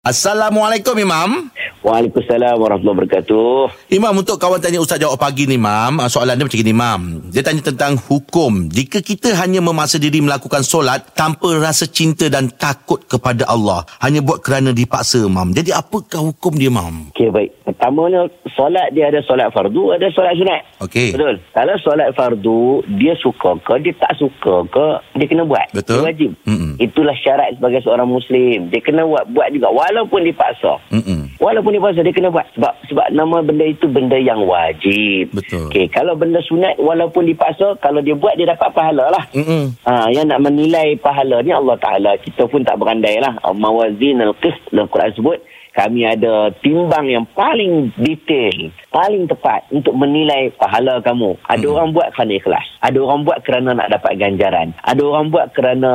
Assalamualaikum Imam. Waalaikumsalam warahmatullahi wabarakatuh. Imam untuk kawan tanya Ustaz jawab pagi ni Imam. Ah, Soalan dia macam ni Imam. Dia tanya tentang hukum. Jika kita hanya memaksa diri melakukan solat tanpa rasa cinta dan takut kepada Allah. Hanya buat kerana dipaksa Imam. Jadi apakah hukum dia Imam? Okey baik. Pertamanya solat dia ada solat fardu, ada solat sunat. Okey. Betul. Kalau solat fardu dia suka ke dia tak suka ke dia kena buat. Betul. Dia wajib. Mm-mm. Itulah syarat sebagai seorang muslim. Dia kena buat buat juga walaupun dipaksa. Mm-mm. Walaupun dipaksa dia kena buat sebab sebab nama benda itu benda yang wajib. Betul. Okey, kalau benda sunat walaupun dipaksa kalau dia buat dia dapat pahala lah. Mm-mm. Ha, yang nak menilai pahala ni Allah Ta'ala kita pun tak berandai lah mawazin al-qist dalam Quran sebut kami ada timbang yang paling detail paling tepat untuk menilai pahala kamu ada Hmm. orang buat kerana ikhlas ada orang buat kerana nak dapat ganjaran ada orang buat kerana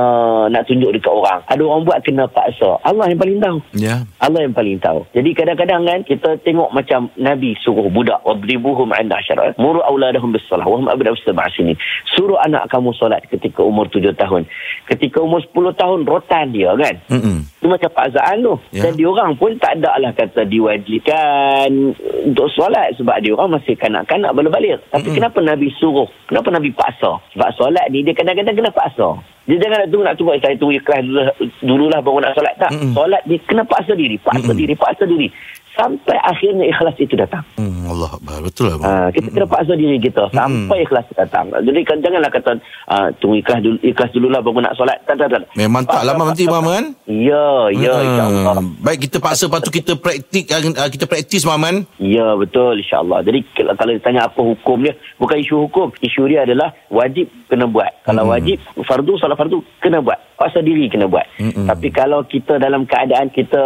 nak tunjuk dekat orang ada orang buat kena paksa Allah yang paling tahu Ya. Allah yang paling tahu. Jadi kadang-kadang kan kita tengok macam Nabi suruh budak wadribuhum 'inda asyara. Muru auladahum bis-salah wa hum abna'u sab'a sinin. Suruh anak kamu solat ketika umur tujuh tahun. Ketika umur sepuluh tahun rotan dia kan. Mm-mm. Itu macam paksaan tu. Ya. Dan diorang pun tak ada lah kata diwajibkan untuk solat sebab diorang masih kanak-kanak belum balik. Tapi Mm-mm. kenapa Nabi suruh? Kenapa Nabi paksa? Sebab solat ni dia kadang-kadang kena paksa. Dia jangan nak tunggu nak tunggu saya tunggu ikhlas dulu, dululah baru nak solat tak. Mm-mm. Solat dia kena paksa diri, paksa Mm-mm. diri, paksa diri. Sampai akhirnya ikhlas itu datang. Mm, Allah Akbar. Betul lah. Ha, kita kena paksa diri kita sampai ikhlas itu datang. Jadi kan janganlah kata uh, tunggu ikhlas dulu, ikhlas dululah baru nak solat. Tak, tak, tak. Memang tak lama nanti Imam kan? Ya, ya Hmm. insyaAllah. Baik kita paksa lepas tu kita praktik uh, kita praktis Imam kan? Ya betul insyaAllah. Jadi kalau ditanya apa hukum dia, bukan isu hukum. Isu dia adalah wajib kena buat. Kalau Mm-mm. wajib, fardu, salat fardu, kena buat. Paksa diri kena buat. Mm-mm. Tapi kalau kita dalam keadaan kita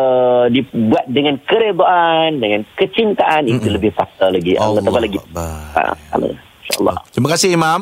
dibuat dengan keredaan, dengan kecintaan, itu Mm-mm. lebih paksa lagi. Allah, Allah lagi. Ha, Allah. InsyaAllah. Terima kasih Imam.